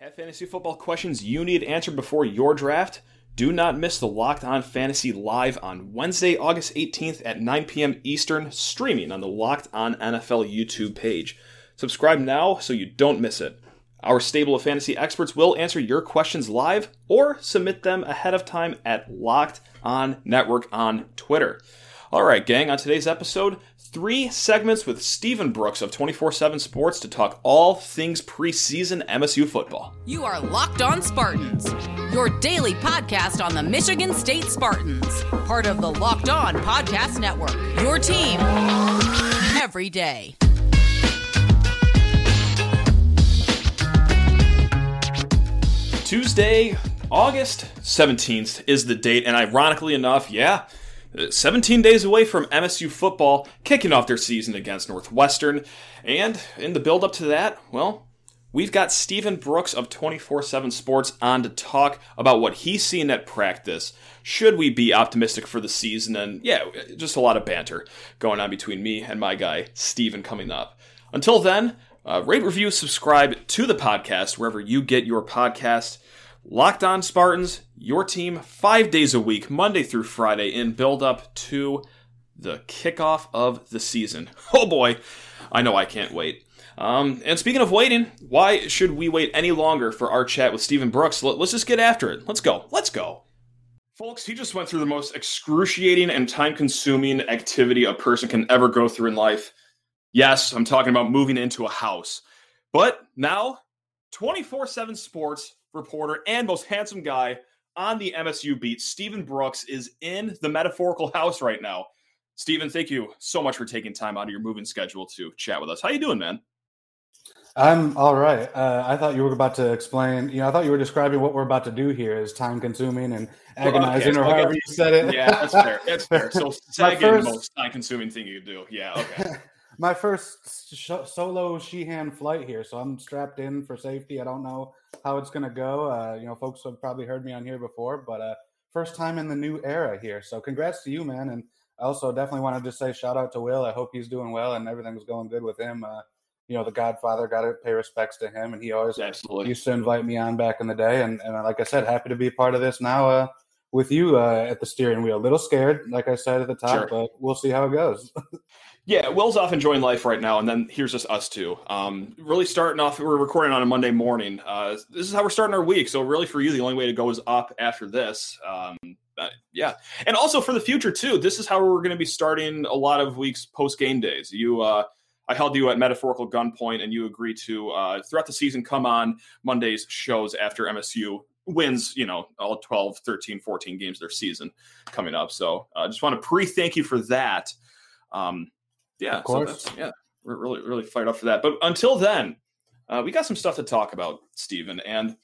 Have fantasy football questions you need answered before your draft? Do not miss the Locked On Fantasy Live on Wednesday, August 18th at 9 p.m. Eastern, streaming on the Locked On NFL YouTube page. Subscribe now so you don't miss it. Our stable of fantasy experts will answer your questions live or submit them ahead of time at Locked On Network on Twitter. All right, gang, on today's episode, three segments with Stephen Brooks of 24 7 Sports to talk all things preseason MSU football. You are Locked On Spartans, your daily podcast on the Michigan State Spartans, part of the Locked On Podcast Network. Your team every day. Tuesday, August 17th is the date, and ironically enough, yeah, 17 days away from MSU football kicking off their season against Northwestern. And in the build up to that, well, we've got Stephen Brooks of 24 7 Sports on to talk about what he's seen at practice. Should we be optimistic for the season? And yeah, just a lot of banter going on between me and my guy, Stephen, coming up. Until then, uh, rate, review, subscribe to the podcast wherever you get your podcast. Locked On Spartans, your team five days a week, Monday through Friday, in build up to the kickoff of the season. Oh boy, I know I can't wait. Um, and speaking of waiting, why should we wait any longer for our chat with Stephen Brooks? Let, us just get after it. Let's go. Let's go. Folks, he just went through the most excruciating and time consuming activity a person can ever go through in life. Yes, I'm talking about moving into a house. But now, 24 7 Sports reporter and most handsome guy on the MSU beat, Stephen Brooks, is in the metaphorical house right now. Stephen, thank you so much for taking time out of your moving schedule to chat with us. How you doing, man? I'm all right. Uh, I thought you were about to explain. You know, I thought you were describing what we're about to do here is time consuming and agonizing, well, okay, or however you said it. Yeah, that's fair. That's fair. So, second first... most time consuming thing you could do. Yeah. Okay. my first sh- solo Sheehan flight here, so I'm strapped in for safety. I don't know how it's gonna go. Uh, you know, folks have probably heard me on here before, but uh, first time in the new era here. So congrats to you, man. And I also definitely wanted to just say shout out to Will. I hope he's doing well and everything's going good with him. Uh, you know, the Godfather got to pay respects to him, and he always Absolutely. used to invite me on back in the day. And, and like I said, happy to be a part of this now uh, with you uh, at the steering wheel. A little scared, like I said at the top, sure. but we'll see how it goes. Yeah, Will's off enjoying life right now, and then here's just us two. Um, really starting off, we're recording on a Monday morning. Uh, this is how we're starting our week. So really, for you, the only way to go is up after this. Um, yeah, and also for the future too. This is how we're going to be starting a lot of weeks post game days. You, uh, I held you at metaphorical gunpoint, and you agreed to uh, throughout the season come on Mondays shows after MSU wins, you know, all 12, 13, 14 games their season coming up. So I uh, just want to pre thank you for that. Um, yeah, of course. So yeah, we're really really fired up for that. But until then, uh, we got some stuff to talk about, Stephen, and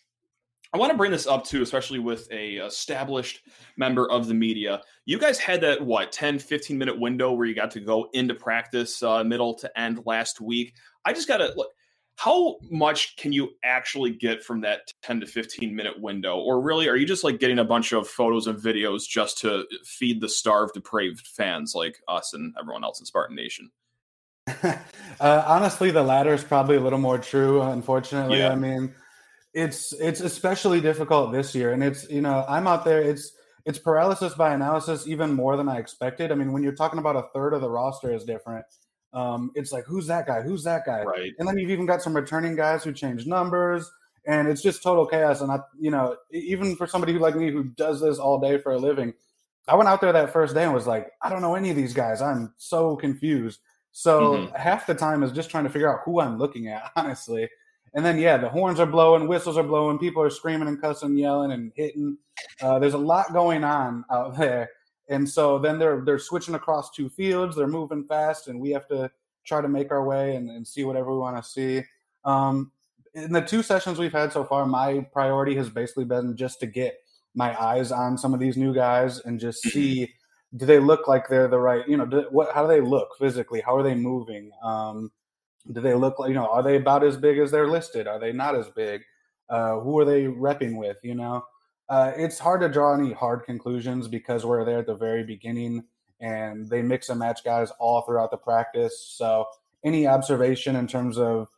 I want to bring this up too, especially with a established member of the media. You guys had that what 10, 15 minute window where you got to go into practice uh, middle to end last week. I just got to look. How much can you actually get from that 10 to 15 minute window? Or really, are you just like getting a bunch of photos and videos just to feed the starved, depraved fans like us and everyone else in Spartan Nation? uh, honestly, the latter is probably a little more true. Unfortunately, yeah. I mean, it's it's especially difficult this year, and it's you know I'm out there. It's it's paralysis by analysis even more than I expected. I mean, when you're talking about a third of the roster is different, um, it's like who's that guy? Who's that guy? Right. And then you've even got some returning guys who change numbers, and it's just total chaos. And I, you know, even for somebody who like me who does this all day for a living, I went out there that first day and was like, I don't know any of these guys. I'm so confused. So mm-hmm. half the time is just trying to figure out who I'm looking at, honestly. And then yeah, the horns are blowing, whistles are blowing, people are screaming and cussing, yelling and hitting. Uh, there's a lot going on out there. And so then they're they're switching across two fields. They're moving fast, and we have to try to make our way and, and see whatever we want to see. Um, in the two sessions we've had so far, my priority has basically been just to get my eyes on some of these new guys and just mm-hmm. see do they look like they're the right you know do, what how do they look physically how are they moving um, do they look like you know are they about as big as they're listed are they not as big uh, who are they repping with you know uh, it's hard to draw any hard conclusions because we're there at the very beginning and they mix and match guys all throughout the practice. So any observation in terms of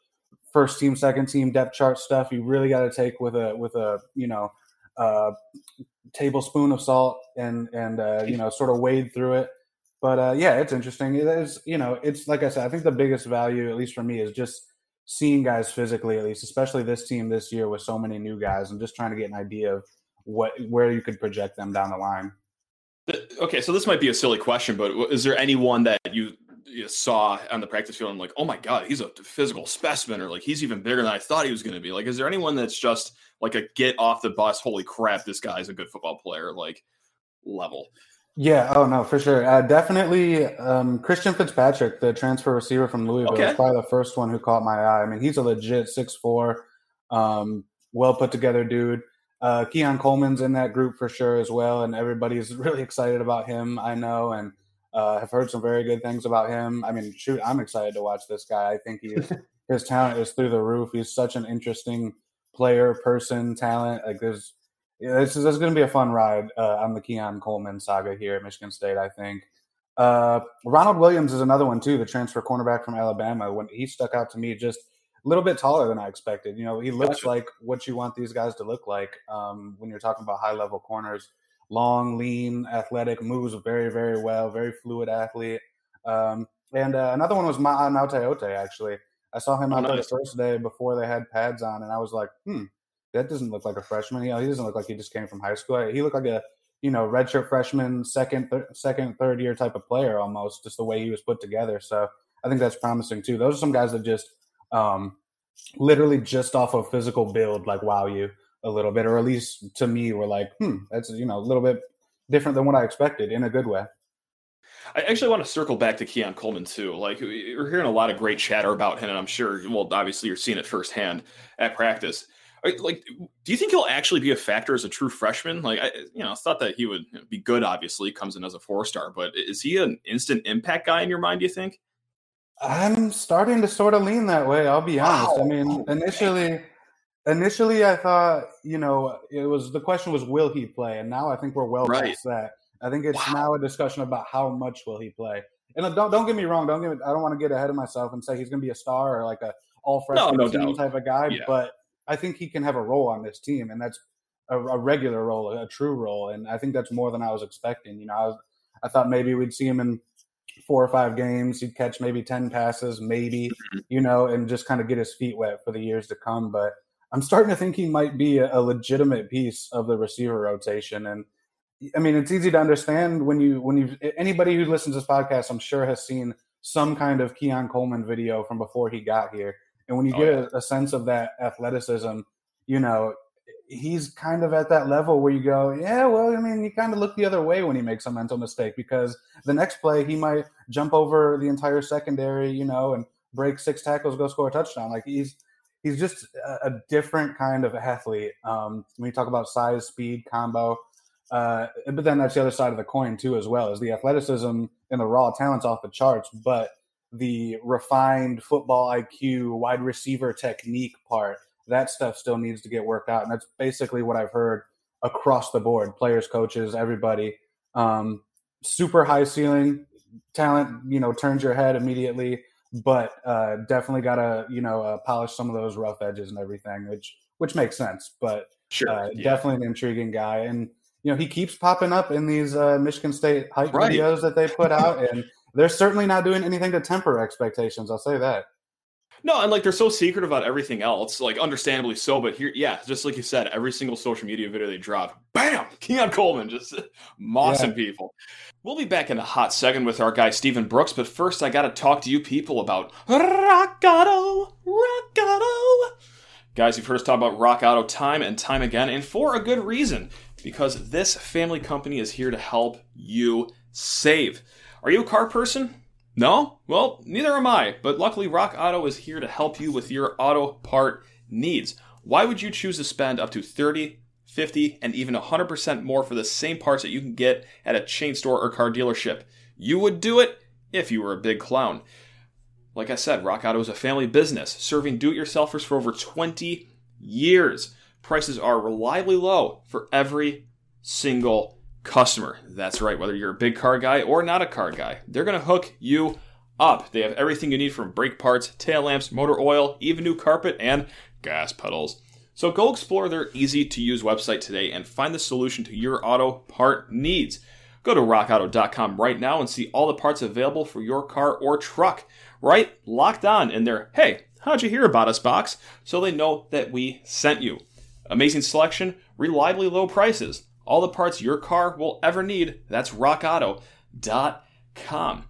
first team, second team depth chart stuff. You really got to take with a with a you know uh, tablespoon of salt and and uh, you know sort of wade through it. But uh, yeah, it's interesting. It is you know it's like I said. I think the biggest value, at least for me, is just seeing guys physically, at least, especially this team this year with so many new guys, and just trying to get an idea of what where you could project them down the line. Okay, so this might be a silly question, but is there anyone that you, you saw on the practice field and like, oh my god, he's a physical specimen, or like he's even bigger than I thought he was going to be? Like, is there anyone that's just like a get off the bus, holy crap, this guy's a good football player, like level? Yeah. Oh no, for sure. Uh, definitely, um, Christian Fitzpatrick, the transfer receiver from Louisville, okay. was probably the first one who caught my eye. I mean, he's a legit six four, um, well put together dude. Uh, Keon Coleman's in that group for sure as well, and everybody's really excited about him. I know, and uh, have heard some very good things about him. I mean, shoot, I'm excited to watch this guy. I think he his talent is through the roof. He's such an interesting player, person, talent. Like there's this is, this is going to be a fun ride uh, on the Keon Coleman saga here at Michigan State. I think. Uh, Ronald Williams is another one too, the transfer cornerback from Alabama. When he stuck out to me, just little bit taller than I expected. You know, he looks gotcha. like what you want these guys to look like um, when you're talking about high level corners. Long, lean, athletic, moves very, very well, very fluid athlete. Um, and uh, another one was Ma'a Nautaote, actually. I saw him oh, out nice. there the first day before they had pads on, and I was like, hmm, that doesn't look like a freshman. You know, he doesn't look like he just came from high school. He looked like a, you know, redshirt freshman, second, th- second, third year type of player almost, just the way he was put together. So I think that's promising too. Those are some guys that just um, literally just off of physical build, like wow you a little bit, or at least to me, we're like, hmm, that's you know a little bit different than what I expected in a good way. I actually want to circle back to Keon Coleman too. Like we're hearing a lot of great chatter about him, and I'm sure, well, obviously you're seeing it firsthand at practice. Like, do you think he'll actually be a factor as a true freshman? Like, I, you know, thought that he would be good. Obviously, comes in as a four star, but is he an instant impact guy in your mind? Do you think? I'm starting to sort of lean that way. I'll be honest. Wow. I mean, initially, initially I thought, you know, it was the question was, will he play? And now I think we're well right. past that. I think it's wow. now a discussion about how much will he play. And uh, don't don't get me wrong. Don't get me, I don't want to get ahead of myself and say he's going to be a star or like a all freshman no, no team doubt. type of guy. Yeah. But I think he can have a role on this team, and that's a, a, regular role, a true role. And I think that's more than I was expecting. You know, I was I thought maybe we'd see him in four or five games. He'd catch maybe 10 passes, maybe, mm-hmm. you know, and just kind of get his feet wet for the years to come. But I'm starting to think he might be a, a legitimate piece of the receiver rotation. And I mean, it's easy to understand when you, when you, anybody who listens to this podcast, I'm sure has seen some kind of Keon Coleman video from before he got here. And when you oh, get yeah. a, a sense of that athleticism, you know, he's kind of at that level where you go, yeah, well, I mean, you kind of look the other way when he makes a mental mistake because the next play he might jump over the entire secondary, you know, and break six tackles, go score a touchdown. Like he's he's just a, a different kind of athlete. Um, when you talk about size, speed, combo, uh, but then that's the other side of the coin too, as well, is the athleticism and the raw talents off the charts, but the refined football IQ, wide receiver technique part that stuff still needs to get worked out. And that's basically what I've heard across the board players, coaches, everybody. Um, super high ceiling talent, you know, turns your head immediately, but uh, definitely got to, you know, uh, polish some of those rough edges and everything, which which makes sense. But sure, uh, yeah. definitely an intriguing guy. And, you know, he keeps popping up in these uh, Michigan State hype right. videos that they put out. and they're certainly not doing anything to temper expectations. I'll say that. No, and like they're so secret about everything else, like understandably so. But here, yeah, just like you said, every single social media video they drop, bam, Keon Coleman just mossing yeah. people. We'll be back in a hot second with our guy Stephen Brooks, but first I got to talk to you people about Rock Auto, Rock Auto. Guys, you've heard us talk about Rock Auto time and time again, and for a good reason, because this family company is here to help you save. Are you a car person? No? Well, neither am I, but luckily Rock Auto is here to help you with your auto part needs. Why would you choose to spend up to 30, 50, and even 100% more for the same parts that you can get at a chain store or car dealership? You would do it if you were a big clown. Like I said, Rock Auto is a family business serving do it yourselfers for over 20 years. Prices are reliably low for every single customer. That's right, whether you're a big car guy or not a car guy, they're going to hook you up. They have everything you need from brake parts, tail lamps, motor oil, even new carpet, and gas pedals. So go explore their easy to use website today and find the solution to your auto part needs. Go to rockauto.com right now and see all the parts available for your car or truck. Right? Locked on in there. Hey, how'd you hear about us box? So they know that we sent you. Amazing selection, reliably low prices. All the parts your car will ever need. That's rockauto.com.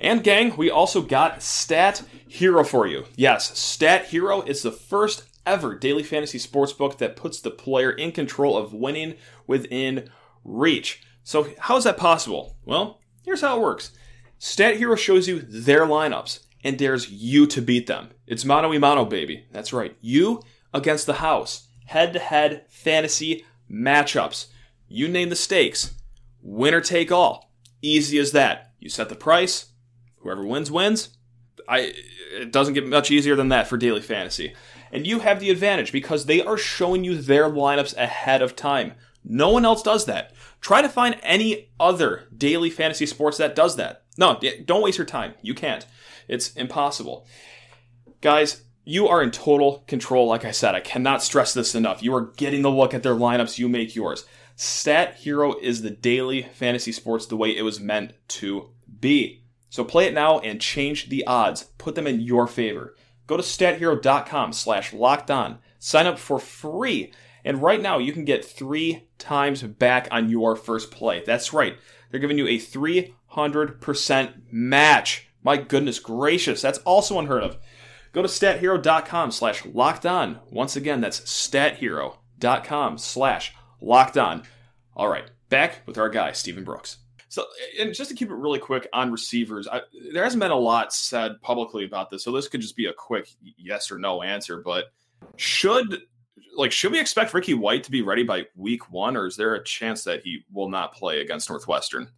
And gang, we also got Stat Hero for you. Yes, Stat Hero is the first ever daily fantasy sports book that puts the player in control of winning within reach. So, how is that possible? Well, here's how it works Stat Hero shows you their lineups and dares you to beat them. It's mano a mano, baby. That's right. You against the house. Head to head fantasy matchups. You name the stakes. Winner take all. Easy as that. You set the price. Whoever wins, wins. I, it doesn't get much easier than that for daily fantasy. And you have the advantage because they are showing you their lineups ahead of time. No one else does that. Try to find any other daily fantasy sports that does that. No, don't waste your time. You can't. It's impossible. Guys, you are in total control. Like I said, I cannot stress this enough. You are getting the look at their lineups. You make yours. Stat Hero is the daily fantasy sports the way it was meant to be. So play it now and change the odds. Put them in your favor. Go to stathero.com slash locked on. Sign up for free. And right now you can get three times back on your first play. That's right. They're giving you a 300% match. My goodness gracious. That's also unheard of. Go to stathero.com slash locked on. Once again, that's stathero.com slash locked on. All right, back with our guy, Stephen Brooks. So, and just to keep it really quick on receivers, I, there hasn't been a lot said publicly about this, so this could just be a quick yes or no answer. But should like should we expect Ricky White to be ready by week one, or is there a chance that he will not play against Northwestern?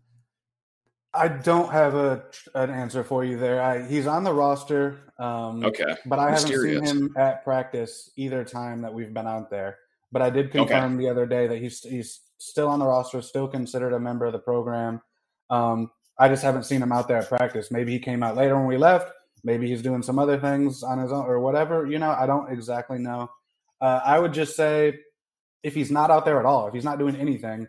I don't have a an answer for you there. I, he's on the roster. Um, okay, but I Mysterious. haven't seen him at practice either time that we've been out there. But I did confirm okay. the other day that he's he's still on the roster, still considered a member of the program. Um, I just haven't seen him out there at practice. Maybe he came out later when we left. Maybe he's doing some other things on his own or whatever. You know, I don't exactly know. Uh, I would just say if he's not out there at all, if he's not doing anything,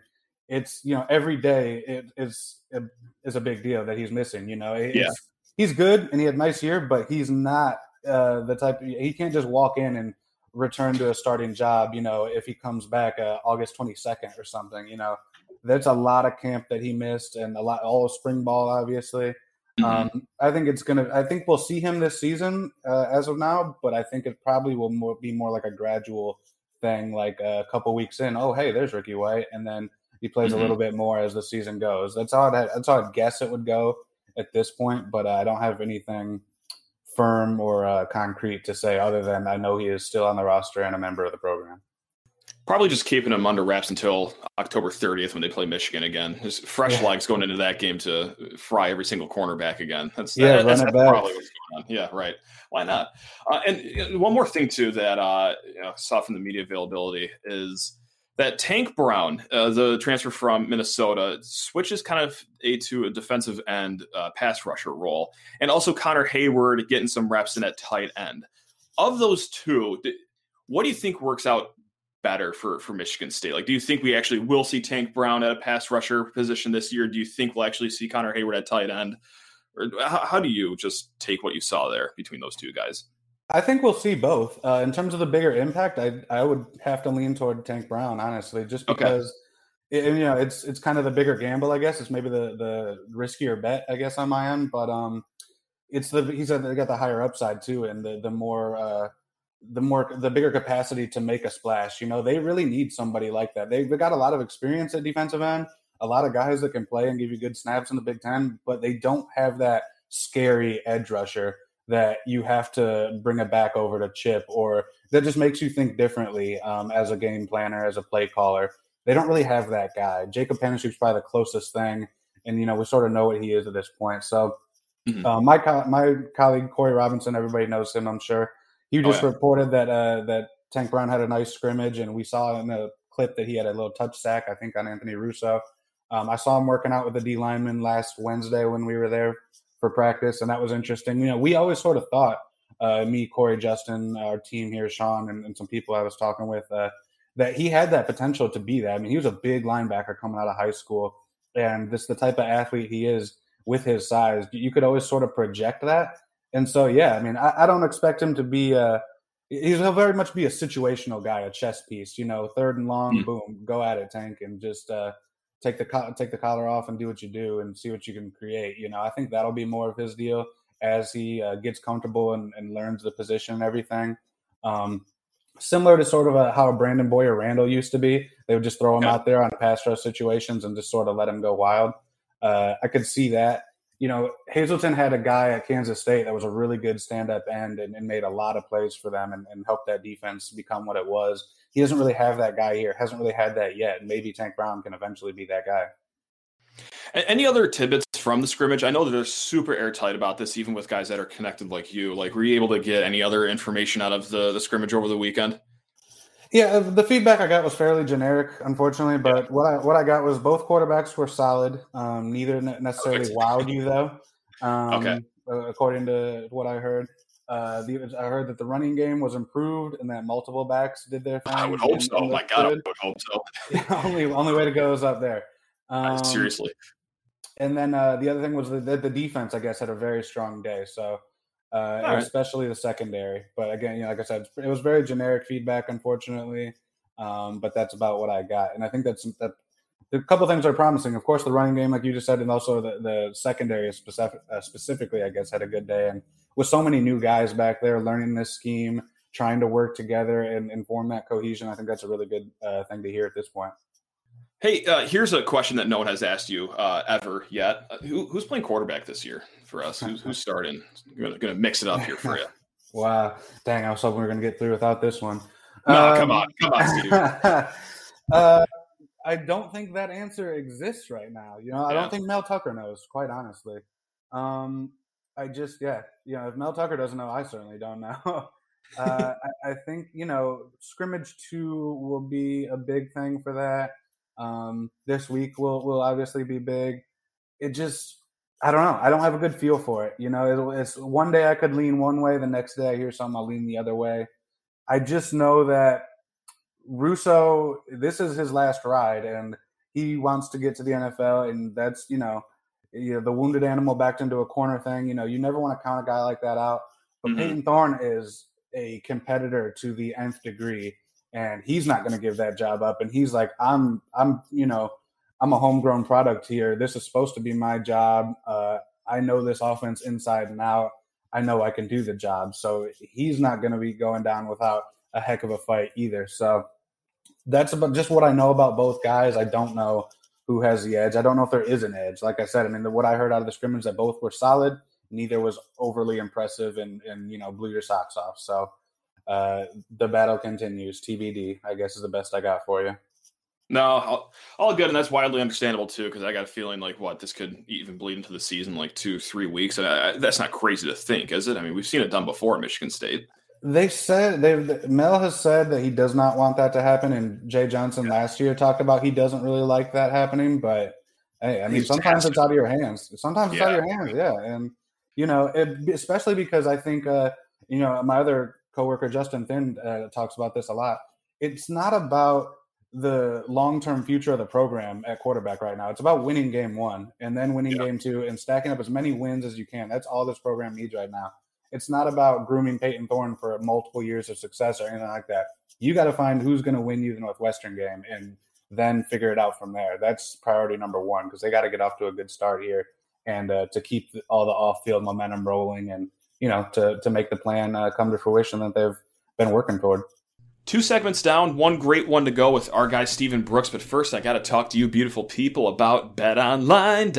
it's you know every day it is it is a big deal that he's missing. You know, yeah. he's good and he had a nice year, but he's not uh, the type. He can't just walk in and return to a starting job, you know, if he comes back uh, August 22nd or something, you know, there's a lot of camp that he missed and a lot, all of spring ball, obviously. Mm-hmm. Um, I think it's going to, I think we'll see him this season uh, as of now, but I think it probably will more, be more like a gradual thing, like a couple weeks in. Oh, hey, there's Ricky White. And then he plays mm-hmm. a little bit more as the season goes. That's how I'd, that's how I'd guess it would go at this point, but uh, I don't have anything firm or uh, concrete to say other than I know he is still on the roster and a member of the program. Probably just keeping him under wraps until October 30th when they play Michigan again. There's fresh yeah. legs going into that game to fry every single cornerback again. That's yeah, that, that's, that's probably what's going on. Yeah, right. Why not? Uh, and one more thing too that uh, you know, saw from the media availability is that Tank Brown, uh, the transfer from Minnesota, switches kind of a to a defensive end uh, pass rusher role, and also Connor Heyward getting some reps in at tight end. Of those two, what do you think works out better for for Michigan State? Like, do you think we actually will see Tank Brown at a pass rusher position this year? Do you think we'll actually see Connor Heyward at tight end? Or how, how do you just take what you saw there between those two guys? I think we'll see both. Uh, in terms of the bigger impact, I I would have to lean toward Tank Brown, honestly, just because okay. it, you know it's it's kind of the bigger gamble, I guess. It's maybe the the riskier bet, I guess, on my end. But um, it's the he's got the higher upside too, and the the more uh, the more the bigger capacity to make a splash. You know, they really need somebody like that. They they got a lot of experience at defensive end, a lot of guys that can play and give you good snaps in the Big Ten, but they don't have that scary edge rusher that you have to bring it back over to Chip, or that just makes you think differently um, as a game planner, as a play caller. They don't really have that guy. Jacub Panasiuk's probably the closest thing, and you know we sort of know what he is at this point. So mm-hmm. uh, my co- my colleague Corey Robinson, everybody knows him, I'm sure. He oh, just oh, yeah. reported that uh, that Tank Brown had a nice scrimmage, and we saw in the clip that he had a little touch sack, I think, on Anthony Russo. Um, I saw him working out with the D lineman last Wednesday when we were there for practice, and that was interesting. You know, we always sort of thought uh, me, Corey, Justin, our team here, Sean, and, and some people I was talking with, uh, that he had that potential to be that. I mean, he was a big linebacker coming out of high school, and this the type of athlete he is with his size. You could always sort of project that, and so yeah, I mean, I, I don't expect him to be a. He'll very much be a situational guy, a chess piece. You know, third and long, mm. boom, go at it, tank, and just uh, take the take the collar off and do what you do and see what you can create. You know, I think that'll be more of his deal as he uh, gets comfortable and, and, learns the position and everything. Um, similar to sort of a, how Brandon Boyer Randall used to be. They would just throw him yeah. out there on pass rush situations and just sort of let him go wild. Uh, I could see that. You know, Hazelton had a guy at Kansas State that was a really good stand up end and, and, made a lot of plays for them and, and, helped that defense become what it was. He doesn't really have that guy here, hasn't really had that yet. Maybe Tank Brown can eventually be that guy. Any other tidbits from the scrimmage? I know that they're super airtight about this, even with guys that are connected like you. Like, were you able to get any other information out of the, the scrimmage over the weekend? Yeah, uh, the feedback I got was fairly generic, unfortunately. But what I what I got was both quarterbacks were solid. Um, neither necessarily Perfect. wowed you though. Um, okay. According to what I heard, uh, the, I heard that the running game was improved and that multiple backs did their thing. I would hope so. Oh my God, good. I would hope so. only only way to go is up there. Um, Seriously. And then uh, the other thing was that the defense, I guess, had a very strong day. So, uh, right. especially the secondary. But again, you know, like I said, it was very generic feedback, unfortunately. Um, but that's about what I got. And I think that's that. A couple things are promising. Of course, the running game, like you just said, and also the, the secondary specific, uh, specifically, I guess, had a good day. And with so many new guys back there learning this scheme, trying to work together and, and form that cohesion, I think that's a really good uh, thing to hear at this point. Hey, uh, here's a question that no one has asked you uh, ever yet. Uh, who, who's playing quarterback this year for us? Who's, who's starting? Going to mix it up here for you. wow. Dang, I was hoping we were going to get through without this one. No, um, come on. Come on, Steve. uh, I don't think that answer exists right now. You know, yeah. I don't think Mel Tucker knows, quite honestly. Um, I just, yeah, you know, if Mel Tucker doesn't know, I certainly don't know. uh, I, I, think, you know, scrimmage two will be a big thing for that. Um, this week will will obviously be big. It just I don't know. I don't have a good feel for it. You know, it, it's one day I could lean one way, the next day I hear something I'll lean the other way. I just know that Russo, this is his last ride, and he wants to get to the NFL, and that's you know, you know the wounded animal backed into a corner thing. You know, you never want to count a guy like that out. But mm-hmm. Payton Thorne is a competitor to the nth degree, and he's not going to give that job up. And he's like, I'm, I'm, you know, I'm a homegrown product here. This is supposed to be my job. Uh, I know this offense inside and out. I know I can do the job. So he's not going to be going down without a heck of a fight either. So that's about just what I know about both guys. I don't know who has the edge. I don't know if there is an edge. Like I said, I mean, the, what I heard out of the scrimmage that both were solid. Neither was overly impressive and, and you know blew your socks off. So uh, the battle continues. TBD, I guess, is the best I got for you. No, all, all good, and that's widely understandable too. Because I got a feeling like what this could even bleed into the season, like two, three weeks, and I, that's not crazy to think, is it? I mean, we've seen it done before at Michigan State. They said they Mel has said that he does not want that to happen, and Jay Johnson yeah. last year talked about he doesn't really like that happening. But hey, I mean, sometimes it's out of your hands. Sometimes it's yeah. out of your hands, yeah. And you know, it, especially because I think uh, you know my other coworker Justin Thind uh, talks about this a lot. It's not about the long-term future of the program at quarterback right now. It's about winning game one and then winning game two and stacking up as many wins as you can. That's all this program needs right now. It's not about grooming Payton Thorne for multiple years of success or anything like that. You got to find who's going to win you the Northwestern game and then figure it out from there. That's priority number one because they got to get off to a good start here and uh, to keep all the off-field momentum rolling and you know, to to make the plan uh, come to fruition that they've been working toward. Two segments down, one great one to go with our guy Stephen Brooks. But first, I got to talk to you, beautiful people, about BetOnline.ag.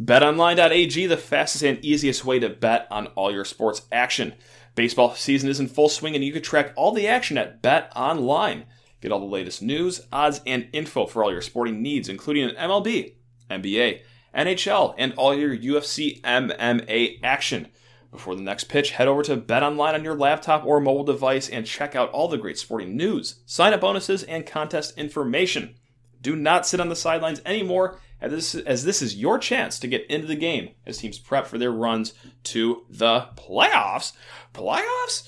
BetOnline.ag, the fastest and easiest way to bet on all your sports action. Baseball season is in full swing, and you can track all the action at BetOnline. Get all the latest news, odds, and info for all your sporting needs, including MLB, NBA, NHL, and all your UFC MMA action. Before the next pitch, head over to BetOnline on your laptop or mobile device and check out all the great sporting news, sign up bonuses, and contest information. Do not sit on the sidelines anymore as this, as this is your chance to get into the game as teams prep for their runs to the playoffs. Playoffs?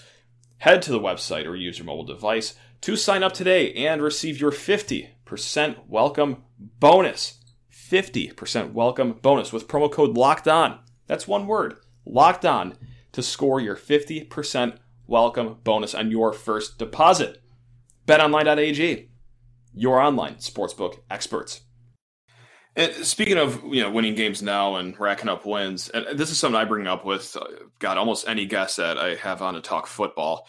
Head to the website or use your mobile device to sign up today and receive your 50% welcome bonus. 50% welcome bonus with promo code locked on. That's one word, locked on, to score your 50% welcome bonus on your first deposit. BetOnline.ag, your online sportsbook experts. And speaking of you know winning games now and racking up wins, and this is something I bring up with uh, God almost any guest that I have on to talk football.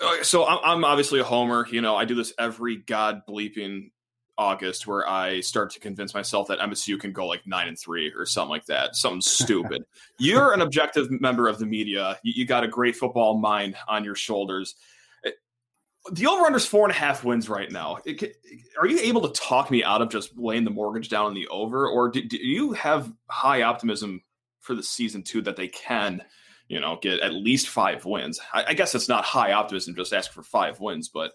Uh, so I'm, I'm obviously a homer. You know, I do this every god bleeping August where I start to convince myself that MSU can go like nine and three or something like that. Something stupid. You're an objective member of the media. You, you, got a great football mind on your shoulders. Uh, the over under is four and a half wins right now. It, are you able to talk me out of just laying the mortgage down on the over, or do, do you have high optimism for the season two that they can? you know, get at least five wins. I, I guess it's not high optimism just ask for five wins, but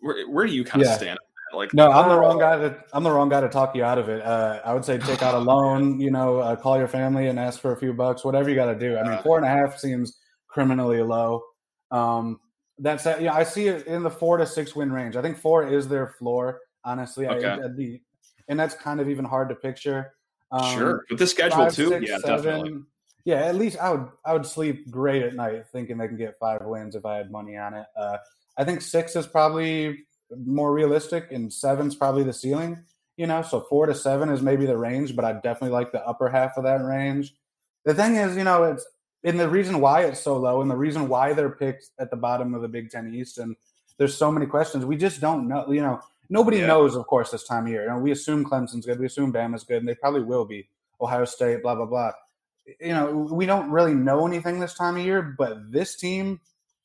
where, where do you kind of yeah. stand? Like, no, I'm the wrong guy to I'm the wrong guy to talk you out of it. Uh, I would say take out a loan, you know, uh, call your family and ask for a few bucks, whatever you got to do. I mean, four and a half seems criminally low. Um, that's yeah, I see it in the four to six win range. I think four is their floor. Honestly, okay. I, be, and that's kind of even hard to picture. Um, sure, with the schedule five, too, six, yeah, seven, definitely yeah, at least I would I would sleep great at night thinking they can get five wins if I had money on it. Uh, I think six is probably more realistic, and seven's probably the ceiling. You know, so four to seven is maybe the range, but I definitely like the upper half of that range. The thing is, you know, it's and the reason why it's so low, and the reason why they're picked at the bottom of the Big Ten East, and there's so many questions. We just don't know. You know, nobody yeah. knows, of course, this time of year. You know, we assume Clemson's good, we assume Bama's good, and they probably will be. Ohio State, blah blah blah you know, we don't really know anything this time of year, but this team,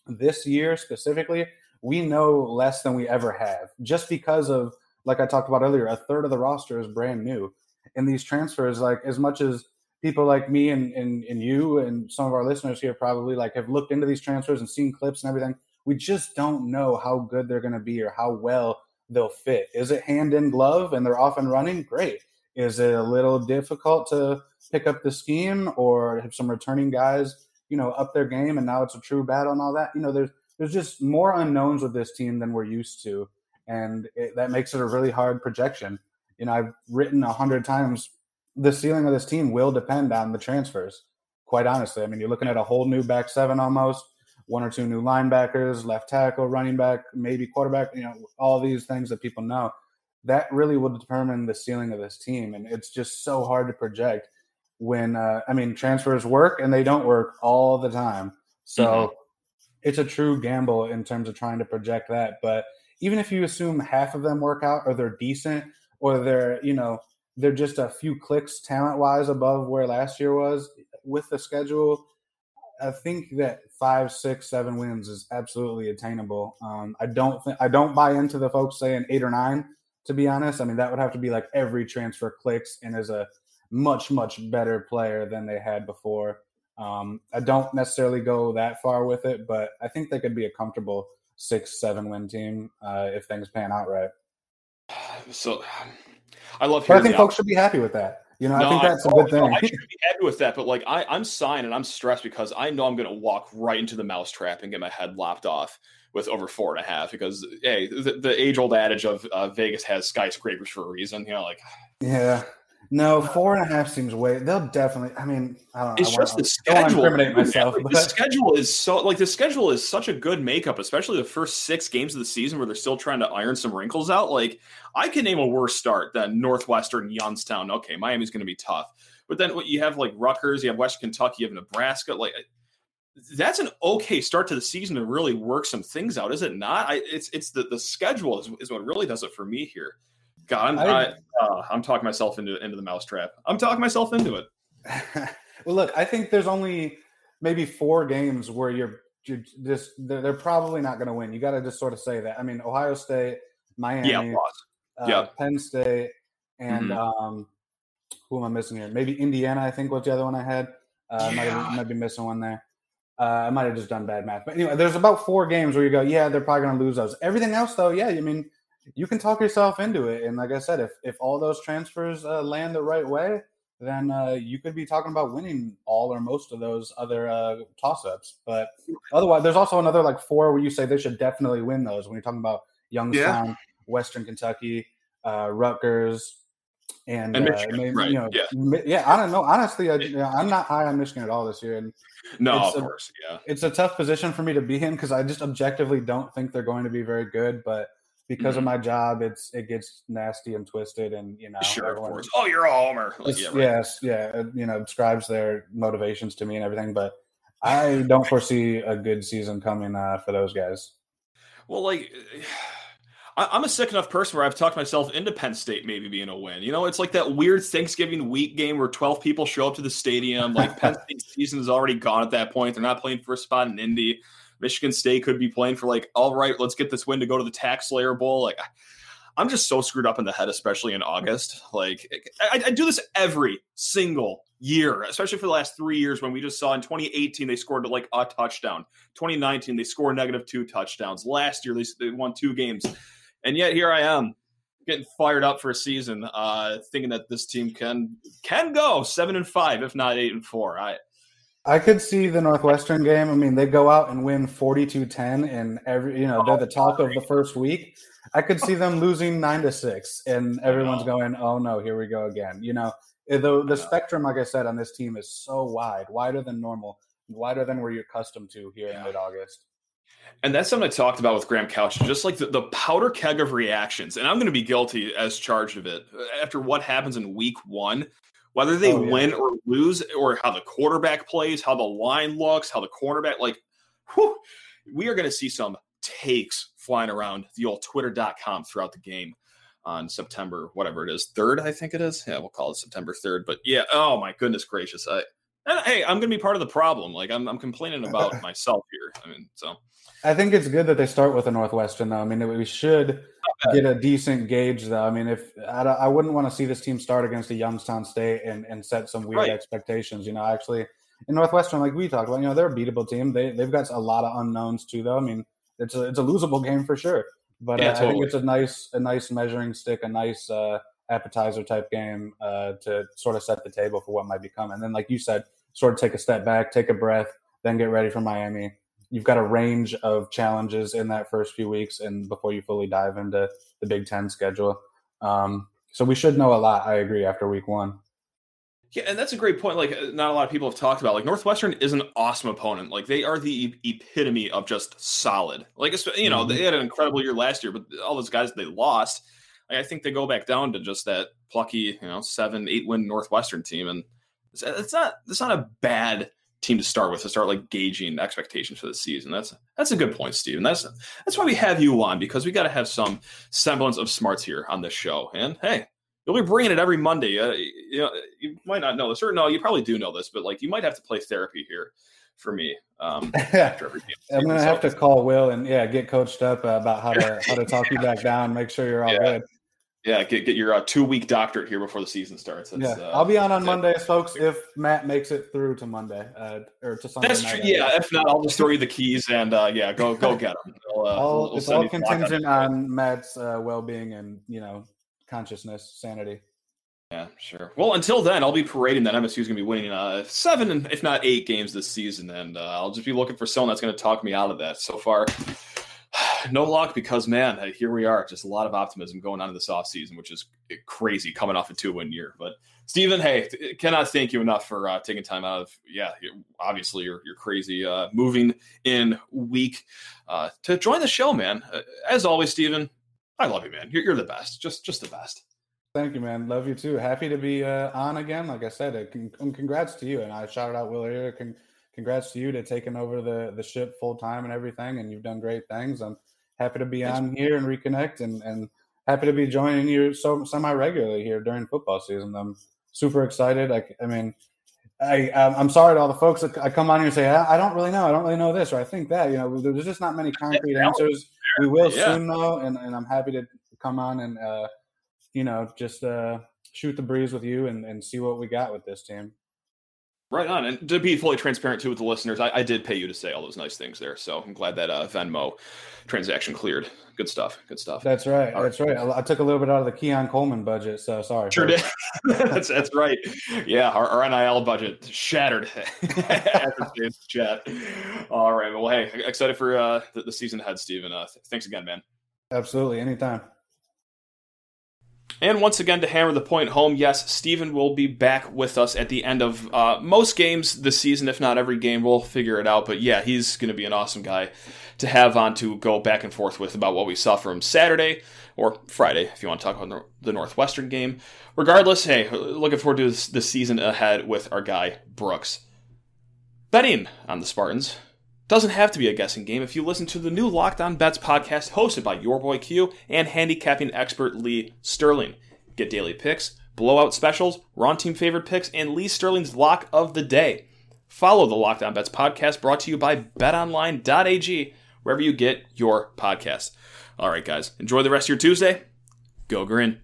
this year specifically, we know less than we ever have just because of, like I talked about earlier, a third of the roster is brand new. And these transfers, like as much as people like me and, and, and you and some of our listeners here probably like have looked into these transfers and seen clips and everything, we just don't know how good they're going to be or how well they'll fit. Is it hand in glove and they're off and running? Great. Is it a little difficult to pick up the scheme or have some returning guys, you know, up their game and now it's a true battle and all that? You know, there's there's just more unknowns with this team than we're used to, and it, that makes it a really hard projection. You know, I've written a hundred times the ceiling of this team will depend on the transfers. Quite honestly, I mean, you're looking at a whole new back seven almost, one or two new linebackers, left tackle, running back, maybe quarterback. You know, all these things that people know that really will determine the ceiling of this team. And it's just so hard to project when, uh, I mean, transfers work and they don't work all the time. So mm-hmm. It's a true gamble in terms of trying to project that. But even if you assume half of them work out or they're decent or they're, you know, they're just a few clicks talent wise above where last year was with the schedule. I think that five, six, seven wins is absolutely attainable. Um, I don't think I don't buy into the folks saying eight or nine to be honest. I mean, that would have to be like every transfer clicks and is a much, much better player than they had before. Um, I don't necessarily go that far with it, but I think they could be a comfortable six, seven win team uh, if things pan out right. So I love. But I think folks should be happy with that. You know, no, I think that's I, a good thing. I should be happy with that, but like I, I'm signed and I'm stressed because I know I'm going to walk right into the mousetrap and get my head lopped off with over four and a half because hey, the, the age old adage of uh, Vegas has skyscrapers for a reason. You know, like yeah. No, four and a half seems way. They'll definitely. I mean, I don't know. It's I just the schedule. incriminate myself. But. The schedule is so like the schedule is such a good makeup, especially the first six games of the season where they're still trying to iron some wrinkles out. Like I can name a worse start than Northwestern, Youngstown. Okay, Miami's going to be tough, but then what you have like Rutgers, you have West Kentucky, you have Nebraska. Like that's an okay start to the season to really work some things out, is it not? I, it's it's the the schedule is, is what really does it for me here. God, I'm I, uh, I'm talking myself into into the mousetrap. I'm talking myself into it. well, look, I think there's only maybe four games where you're, you're just they're, they're probably not going to win. You got to just sort of say that. I mean, Ohio State, Miami, yeah, uh, yeah. Penn State, and mm-hmm. um, who am I missing here? Maybe Indiana. I think was the other one I had. Uh, yeah. might, might be missing one there. Uh, I might have just done bad math, but anyway, there's about four games where you go, yeah, they're probably going to lose those. Everything else, though, yeah, I mean, you can talk yourself into it. And like I said, if if all those transfers uh, land the right way, then uh, you could be talking about winning all or most of those other uh, toss ups. But otherwise, there's also another like four where you say they should definitely win those when you're talking about Youngstown, yeah. Western Kentucky, uh, Rutgers. And, and uh, Michigan, right. you know, yeah. yeah, I don't know. Honestly, I, am not high on Michigan at all this year, and no, of a, course, yeah, it's a tough position for me to be in because I just objectively don't think they're going to be very good. But because mm-hmm. of my job, it's it gets nasty and twisted, and you know, sure, of course. Oh, you're a homer. Like, yeah, right. Yes, yeah, you know, describes their motivations to me and everything, but I don't foresee a good season coming uh, for those guys. Well, like. I'm a sick enough person where I've talked myself into Penn State maybe being a win. You know, it's like that weird Thanksgiving week game where 12 people show up to the stadium. Like Penn State season is already gone at that point. They're not playing for a spot in Indy. Michigan State could be playing for like, all right, let's get this win to go to the TaxSlayer Bowl. Like, I'm just so screwed up in the head, especially in August. Like, I, I do this every single year, especially for the last three years when we just saw in 2018 they scored like a touchdown. 2019 they scored negative two touchdowns. Last year they, they won two games, and yet here I am getting fired up for a season, uh, thinking that this team can can go seven and five, if not eight and four. I I could see the Northwestern game. I mean, they go out and win 42-10 and every you know, they're the talk of the first week. I could see them losing 9 to 6 and everyone's going, "Oh no, here we go again." You know, eh, the the spectrum like I said on this team is so wide, wider than normal, wider than we're accustomed to here in mid-August. And that's something I talked about with Graham Couch, just like the, the powder keg of reactions. And I'm going to be guilty as charged of it after what happens in week one whether they oh, yeah. win or lose, or how the quarterback plays, how the line looks, how the cornerback, like, whew, we are going to see some takes flying around the old twitter.com throughout the game on September, whatever it is, third, I think it is. Yeah, we'll call it September 3rd. But yeah, oh my goodness gracious. I, and hey, I'm going to be part of the problem. Like, I'm, I'm complaining about myself here. I mean, so. I think it's good that they start with a Northwestern, though. I mean, we should get a decent gauge, though. I mean, if I, I wouldn't want to see this team start against a Youngstown State and, and set some weird right. expectations. You know, actually, in Northwestern, like we talked about, you know, they're a beatable team. They they've got a lot of unknowns too, though. I mean, it's a it's a losable game for sure. But yeah, uh, totally. I think it's a nice a nice measuring stick, a nice uh, appetizer type game uh, to sort of set the table for what might become. And then, like you said, sort of take a step back, take a breath, then get ready for Miami you've got a range of challenges in that first few weeks and before you fully dive into the Big Ten schedule. Um, so we should know a lot. I agree after week one. Yeah, and that's a great point. Like, uh, not a lot of people have talked about. Like, Northwestern is an awesome opponent. Like, they are the epitome of just solid. Like, you know, mm-hmm. they had an incredible year last year, but all those guys they lost, like, I think they go back down to just that plucky, you know, seven, eight win Northwestern team, and it's, not it's not a bad team to start with to start like gauging expectations for the season. That's that's a good point, Steve. that's that's why we have you on because we got to have some semblance of smarts here on this show. And hey, you'll be bringing it every Monday. Uh, you know, you might not know this, or no, you probably do know this, but like you might have to play therapy here for me um, after every game. I'm gonna have to call Will and yeah, get coached up uh, about how to how to talk yeah. you back down, make sure you're all yeah. good. Yeah, get get your uh, two week doctorate here before the season starts. That's, yeah, uh, I'll be on on Mondays, folks. If Matt makes it through to Monday uh, or to Sunday. That's true. Yeah, if not, I'll just throw you the keys and uh, yeah, go go get them. We'll, uh, all, we'll it's all contingent on Matt's uh, well being and you know consciousness, sanity. Yeah, sure. Well, until then, I'll be parading that MSU is going to be winning uh, seven, if not eight, games this season, and uh, I'll just be looking for someone that's going to talk me out of that. So far, no luck because man, here we are. Just a lot of optimism going on in this offseason, which is crazy coming off a two win year. But Stephen, hey, cannot thank you enough for uh, taking time out of yeah, obviously you're you're crazy uh, moving in week uh, to join the show, man. Uh, as always, Stephen, I love you, man. You're, you're the best. Just just the best. Thank you, man. Love you too. Happy to be uh, on again. Like I said, uh, con- congrats to you. And I shouted out Will here. Con- congrats to you to taking over the the ship full time and everything. And you've done great things. I'm happy to be on here and reconnect, and and happy to be joining you so semi regularly here during football season. I'm super excited. I, I mean. I I'm sorry to all the folks that I come on here and say I, I don't really know I don't really know this or I think that you know there's just not many concrete answers. We will yeah. soon know, and, and I'm happy to come on and uh, you know just uh, shoot the breeze with you and, and see what we got with this team. Right on. And to be fully transparent too with the listeners, I, I did pay you to say all those nice things there. So I'm glad that uh, Venmo transaction cleared. Good stuff. Good stuff. That's right. All that's right. right. I took a little bit out of the Keon Coleman budget. So sorry. Sure did. that's, that's right. Yeah. Our, our NIL budget shattered after today's chat. All right. Well, hey, excited for uh, the, the season ahead, Steven. Uh, th- thanks again, man. Absolutely. Anytime. And once again, to hammer the point home, yes, Steven will be back with us at the end of uh, most games this season, if not every game. We'll figure it out. But yeah, he's going to be an awesome guy to have on to go back and forth with about what we saw from Saturday or Friday, if you want to talk about the Northwestern game. Regardless, hey, looking forward to the season ahead with our guy, Brooks. Betting on the Spartans doesn't have to be a guessing game if you listen to the new Locked On Bets podcast hosted by your boy Q and handicapping expert Lee Sterling. Get daily picks, blowout specials, Ron team favorite picks, and Lee Sterling's lock of the day. Follow the Locked On Bets podcast brought to you by betonline.ag, wherever you get your podcasts. All right, guys, enjoy the rest of your Tuesday. Go Grin.